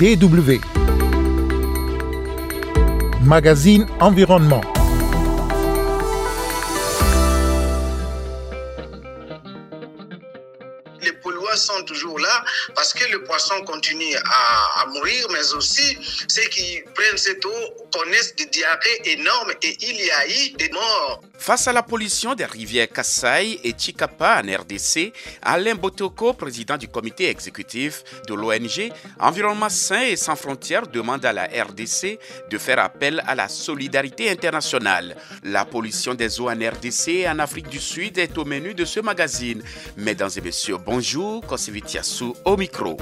DW. Magazine Environnement. les polluants sont toujours là parce que le poisson continue à, mourir, mais aussi ceux qui prennent cette eau connaissent des diarrhées énormes et il y a eu des morts. Face à la pollution des rivières Kassai et Chikapa en RDC, Alain Botoko, président du comité exécutif de l'ONG Environnement sain et sans frontières, demande à la RDC de faire appel à la solidarité internationale. La pollution des eaux en RDC et en Afrique du Sud est au menu de ce magazine. Mesdames et messieurs, bonjour, Kosivitiasu au micro.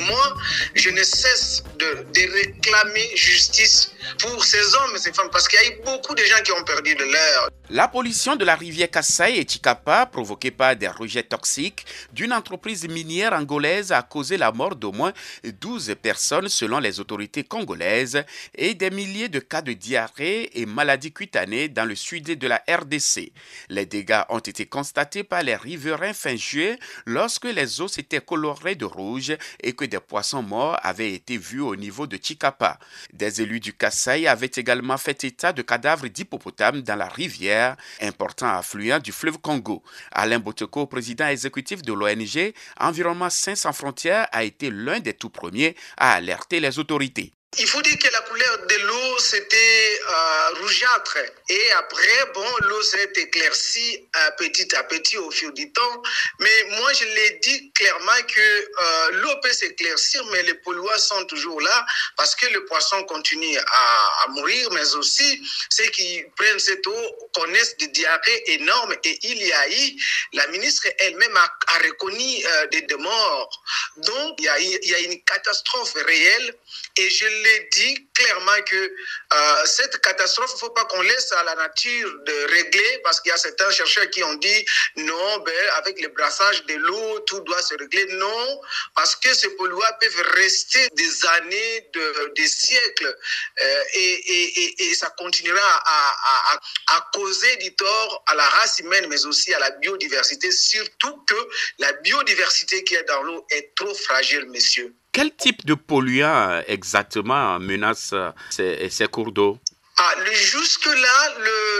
Moi, je ne cesse de, réclamer justice pour ces hommes et ces femmes parce qu'il y a eu beaucoup de gens qui ont perdu de leur. La pollution de la rivière Kassai et Chikapa, provoquée par des rejets toxiques d'une entreprise minière angolaise, a causé la mort d'au moins 12 personnes selon les autorités congolaises et des milliers de cas de diarrhée et maladies cutanées dans le sud de la RDC. Les dégâts ont été constatés par les riverains fin juillet lorsque les eaux s'étaient colorées de rouge et que des poissons morts avaient été vus au niveau de Chikapa. Des élus du Kassai avaient également fait état de cadavres d'hippopotames dans la rivière important affluent du fleuve Congo. Alain Boteko, président exécutif de l'ONG Environnement Sains sans frontières, a été l'un des tout premiers à alerter les autorités. Il faut dire que la couleur de l'eau, c'était euh, rougeâtre. Et après, bon, l'eau s'est éclaircie euh, petit à petit au fil du temps. Mais moi, je l'ai dit clairement que euh, l'eau peut s'éclaircir, mais les polluants sont toujours là parce que le poisson continue à, à, mourir, mais aussi ceux qui prennent cette eau connaissent des diarrhées énormes. Et il y a eu, la ministre elle-même a, a reconnu des, des morts. Donc, il y, a, il y a une catastrophe réelle. Et je l'ai dit clairement que euh, cette catastrophe, il ne faut pas qu'on laisse à la nature de régler, parce qu'il y a certains chercheurs qui ont dit non, ben, avec le brassage de l'eau, tout doit se régler. Non, parce que ces polluants peuvent rester des années, de, des siècles, euh, et, et, et, ça continuera à, à, à causer du tort à la race humaine, mais aussi à la biodiversité, surtout que la biodiversité qui est dans l'eau est trop fragile, messieurs. Quel type de polluant exactement menace ces, ces cours d'eau? Ah, Jusque-là,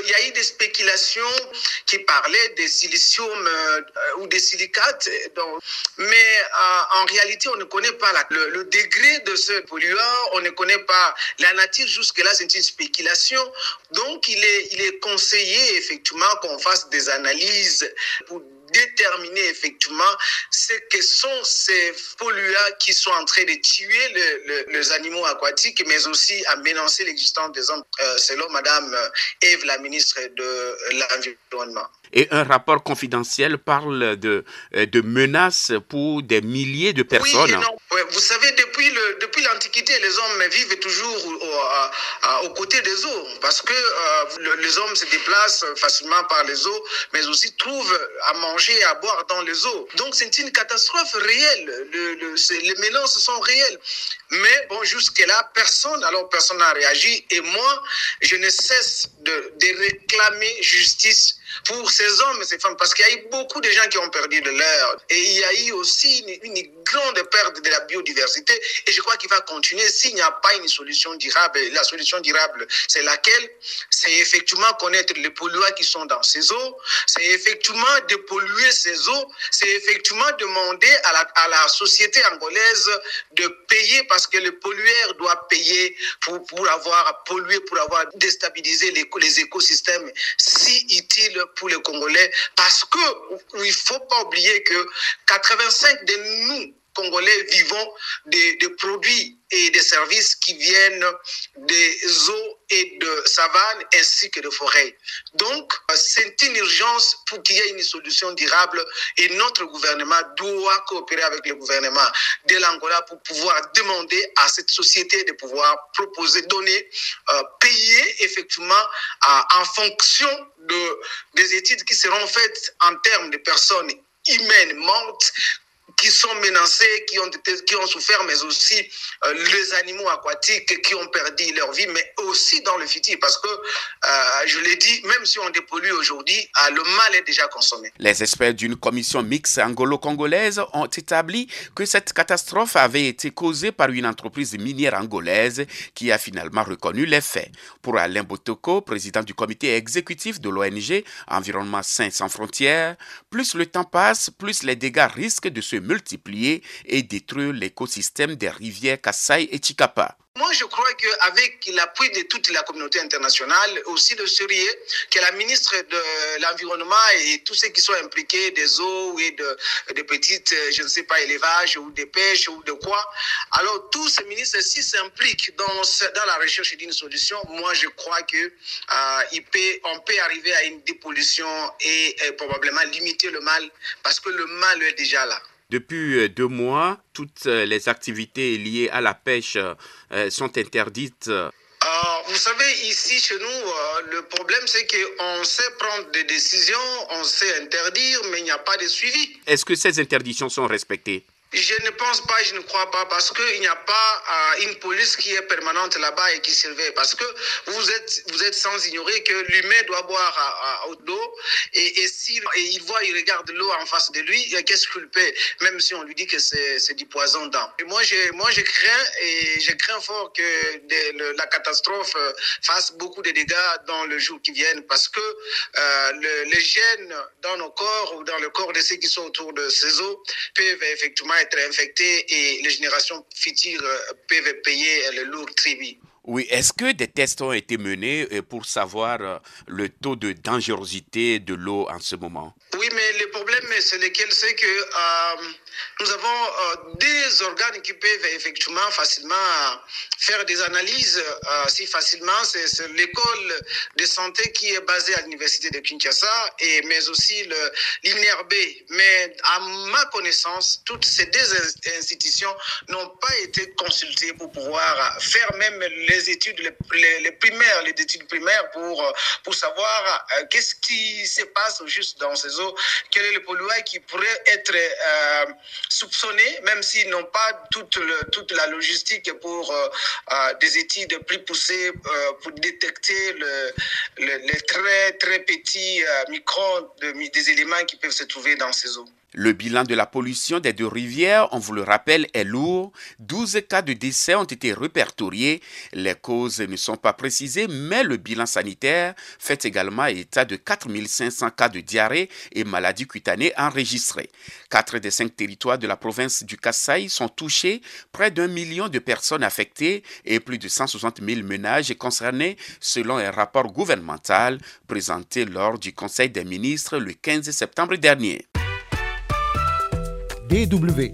il y a eu des spéculations qui parlaient des silicium euh, ou des silicates, mais euh, en réalité, on ne connaît pas le, degré de ce polluant, on ne connaît pas la nature. Jusque-là, c'est une spéculation. Donc, il est, il est conseillé effectivement qu'on fasse des analyses pour déterminer effectivement ce que sont ces polluants qui sont en train de tuer le, le, les animaux aquatiques, mais aussi à menacer l'existence des hommes, euh, selon Madame Eve, la ministre de l'Environnement. Et un rapport confidentiel parle de, de menaces pour des milliers de personnes. Oui, non, ouais, vous savez, depuis, le, depuis l'Antiquité, les hommes vivent toujours au, à, aux côtés des eaux, parce que euh, le, les hommes se déplacent facilement par les eaux, mais aussi trouvent à manger à boire dans les eaux. Donc c'est une catastrophe réelle. Le, le, les menaces sont réelles. Mais bon, jusque-là, personne, alors personne n'a réagi. Et moi, je ne cesse de, de réclamer justice pour ces hommes et ces femmes, parce qu'il y a eu beaucoup de gens qui ont perdu de l'heure. Et il y a eu aussi une, grande perte de la biodiversité. Et je crois qu'il va continuer s'il n'y a pas une solution durable. La solution durable, c'est laquelle? C'est effectivement connaître les polluants qui sont dans ces eaux. C'est effectivement dépolluer ces eaux. C'est effectivement demander à la, à la société angolaise de payer, parce que le pollueur doit payer pour, pour avoir pollué, pour avoir déstabilisé les, les écosystèmes si utiles pour les Congolais parce que il faut pas oublier que 85 de nous, Congolais, vivons des, produits et des services qui viennent des eaux et de savanes ainsi que de forêts. Donc, c'est une urgence pour qu'il y ait une solution durable et notre gouvernement doit coopérer avec le gouvernement de l'Angola pour pouvoir demander à cette société de pouvoir proposer, donner, euh, payer effectivement en fonction de, des études qui seront faites en termes de personnes humaines mortes qui sont menacés, qui ont, souffert, mais aussi euh, les animaux aquatiques qui ont perdu leur vie, mais aussi dans le futur, parce que, euh, je l'ai dit, même si on dépollue aujourd'hui, ah, le mal est déjà consommé. Les experts d'une commission mixte angolo-congolaise ont établi que cette catastrophe avait été causée par une entreprise minière angolaise qui a finalement reconnu les faits. Pour Alain Botoko, président du comité exécutif de l'ONG Environnement Sain sans frontières, plus le temps passe, plus les dégâts risquent de se et détruire l'écosystème des rivières Kassai et Chikapa. Moi, je crois qu'avec l'appui de toute la communauté internationale, aussi de sérieux, que la ministre de l'Environnement et tous ceux qui sont impliqués des eaux et de, petites, je ne sais pas, élevages ou des pêches ou de quoi, alors tous ces ministres, s'ils s'impliquent dans, dans la recherche d'une solution, moi, je crois que euh, il peut, peut arriver à une dépollution et, et probablement limiter le mal parce que le mal est déjà là. Depuis euh, deux mois, toutes euh, les activités liées à la pêche euh, sont interdites. vous savez, ici chez nous, le problème c'est qu'on sait prendre des décisions, on sait interdire, mais il n'y a pas de suivi. Est-ce que ces interdictions sont respectées? Je ne pense pas, je ne crois pas, parce qu'il n'y a pas euh, une police qui est permanente là-bas et qui surveille. Parce que vous êtes, vous êtes sans ignorer que l'humain doit boire à, à, l'eau et, et, si, et voit, il regarde l'eau en face de lui, qu'est-ce qu'il peut, même si on lui dit que c'est du poison dedans. Et moi, je, moi, je crains et je crains fort que la catastrophe euh, fasse beaucoup de dégâts dans le jour qui viennent parce que euh, le, les gènes dans nos corps ou dans le corps de ceux qui sont autour de ces eaux peuvent effectivement être infectés et les générations futures euh, peuvent payer le lourd tribut. Oui, est-ce que des tests ont été menés euh, pour savoir euh, le taux de dangerosité de l'eau en ce moment? Oui, mais le problème, c'est lequel? C'est que euh, nous avons euh, des organes qui peuvent effectivement facilement faire des analyses euh, si facilement. C'est l'école de santé qui est basée à l'université de Kinshasa, et, mais aussi l'INRB. Mais à ma connaissance, toutes ces deux institutions n'ont pas été consultées pour pouvoir faire même les études, les, les, primaires, les études primaires pour, pour savoir euh, qu'est-ce qui se passe juste dans ces eaux, quel est le polluant qui pourrait être euh, soupçonné, même s'ils n'ont pas toute, toute la logistique pour euh, euh, des études plus poussées euh, pour détecter le, le, les très très petits microns de, des éléments qui peuvent se trouver dans ces eaux. Le bilan de la pollution des deux rivières, on vous le rappelle, est lourd. 12 cas de décès ont été répertoriés. Les causes ne sont pas précisées, mais le bilan sanitaire fait également état de 4500 cas de diarrhée et maladies cutanées enregistrés. Quatre des cinq territoires de la province du Kassai sont touchés, près d'un million de personnes affectées et plus de 160 000 ménages concernés selon un rapport gouvernemental présenté lors du Conseil des ministres le 15 septembre dernier. DW.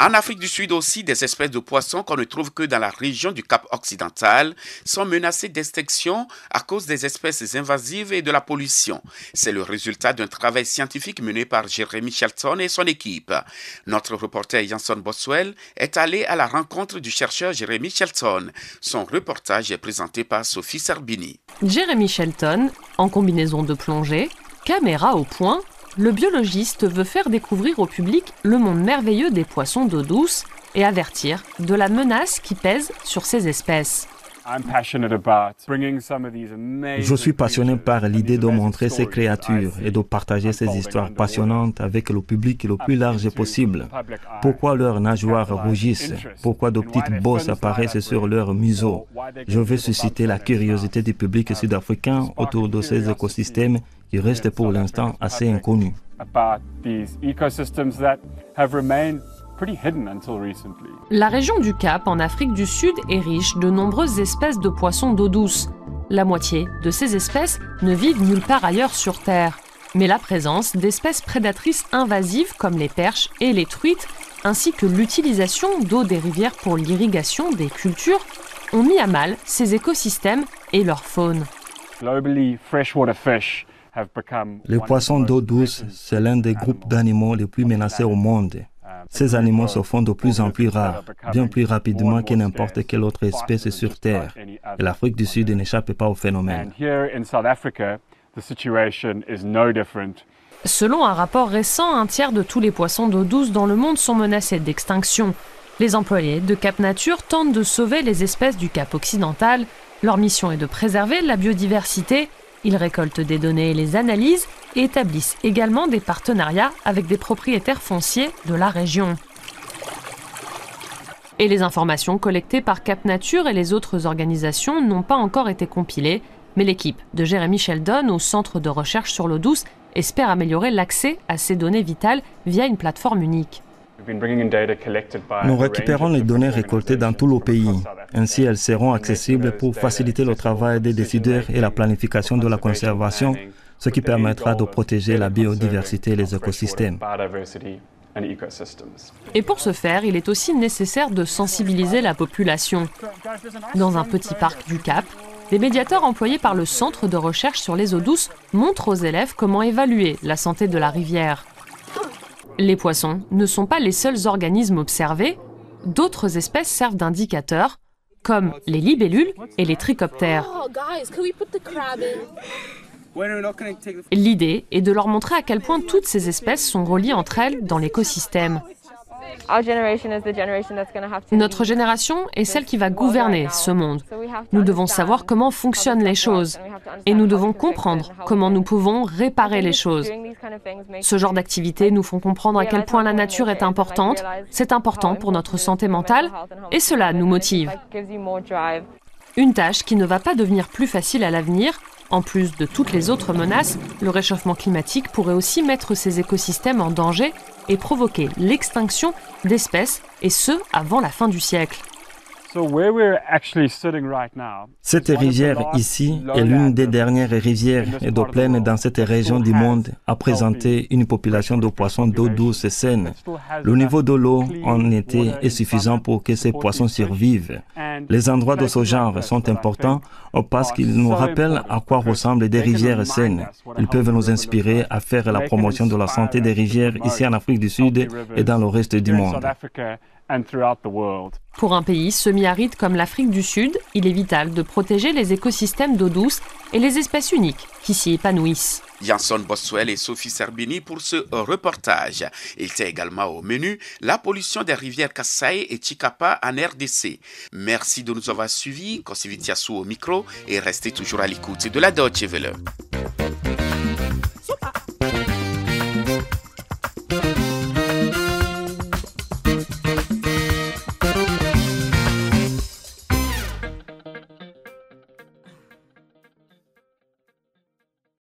En Afrique du Sud aussi, des espèces de poissons qu'on ne trouve que dans la région du Cap occidental sont menacées d'extinction à cause des espèces invasives et de la pollution. C'est le résultat d'un travail scientifique mené par Jérémy Shelton et son équipe. Notre reporter Janson Boswell est allé à la rencontre du chercheur Jérémy Shelton. Son reportage est présenté par Sophie Serbini. Jérémy Shelton, en combinaison de plongée, caméra au point, le biologiste veut faire découvrir au public le monde merveilleux des poissons d'eau douce et avertir de la menace qui pèse sur ces espèces. Je suis passionné par l'idée de montrer ces créatures et de partager ces histoires passionnantes avec le public le plus large possible. Pourquoi leurs nageoires rougissent? Pourquoi de petites bosses apparaissent sur leur museau? Je veux susciter la curiosité du public sud-africain autour de ces écosystèmes qui restent pour l'instant assez inconnus. La région du Cap en Afrique du Sud est riche de nombreuses espèces de poissons d'eau douce. La moitié de ces espèces ne vivent nulle part ailleurs sur Terre. Mais la présence d'espèces prédatrices invasives comme les perches et les truites, ainsi que l'utilisation d'eau des rivières pour l'irrigation des cultures, ont mis à mal ces écosystèmes et leur faune. Les poissons d'eau douce, c'est l'un des groupes d'animaux les plus menacés au monde. Ces animaux se font de plus en plus rares, bien plus rapidement que n'importe quelle autre espèce sur Terre. Et l'Afrique du Sud n'échappe pas au phénomène. Selon un rapport récent, un tiers de tous les poissons d'eau douce dans le monde sont menacés d'extinction. Les employés de Cap Nature tentent de sauver les espèces du Cap occidental. Leur mission est de préserver la biodiversité. Ils récoltent des données et les analysent et établissent également des partenariats avec des propriétaires fonciers de la région. Et les informations collectées par Cap Nature et les autres organisations n'ont pas encore été compilées, mais l'équipe de Jérémy Sheldon au Centre de recherche sur l'eau douce espère améliorer l'accès à ces données vitales via une plateforme unique. Nous récupérons les données récoltées dans tout le pays. Ainsi, elles seront accessibles pour faciliter le travail des décideurs et la planification de la conservation, ce qui permettra de protéger la biodiversité et les écosystèmes. Et pour ce faire, il est aussi nécessaire de sensibiliser la population. Dans un petit parc du Cap, les médiateurs employés par le Centre de recherche sur les eaux douces montrent aux élèves comment évaluer la santé de la rivière. Les poissons ne sont pas les seuls organismes observés, d'autres espèces servent d'indicateurs, comme les libellules et les trichoptères. L'idée est de leur montrer à quel point toutes ces espèces sont reliées entre elles dans l'écosystème. Notre génération est celle qui va gouverner ce monde. Nous devons savoir comment fonctionnent les choses et nous devons comprendre comment nous pouvons réparer les choses. Ce genre d'activités nous font comprendre à quel point la nature est importante, c'est important pour notre santé mentale et cela nous motive. Une tâche qui ne va pas devenir plus facile à l'avenir. En plus de toutes les autres menaces, le réchauffement climatique pourrait aussi mettre ces écosystèmes en danger et provoquer l'extinction d'espèces, et ce avant la fin du siècle. Cette rivière ici est l'une des dernières rivières d'eau pleine dans cette région du monde à présenter une population de poissons d'eau douce et saine. Le niveau de l'eau en été est suffisant pour que ces poissons survivent. Les endroits de ce genre sont importants parce qu'ils nous rappellent à quoi ressemblent des rivières saines. Ils peuvent nous inspirer à faire la promotion de la santé des rivières ici en Afrique du Sud et dans le reste du monde. Pour un pays semi-aride comme l'Afrique du Sud, il est vital de protéger les écosystèmes d'eau douce et les espèces uniques qui s'y épanouissent. Janson Boswell et Sophie Serbini pour ce reportage. Il était également au menu la pollution des rivières Kassai et Chikapa en RDC. Merci de nous avoir suivis. Kosivitiasu au micro et restez toujours à l'écoute de la Deutsche Welle.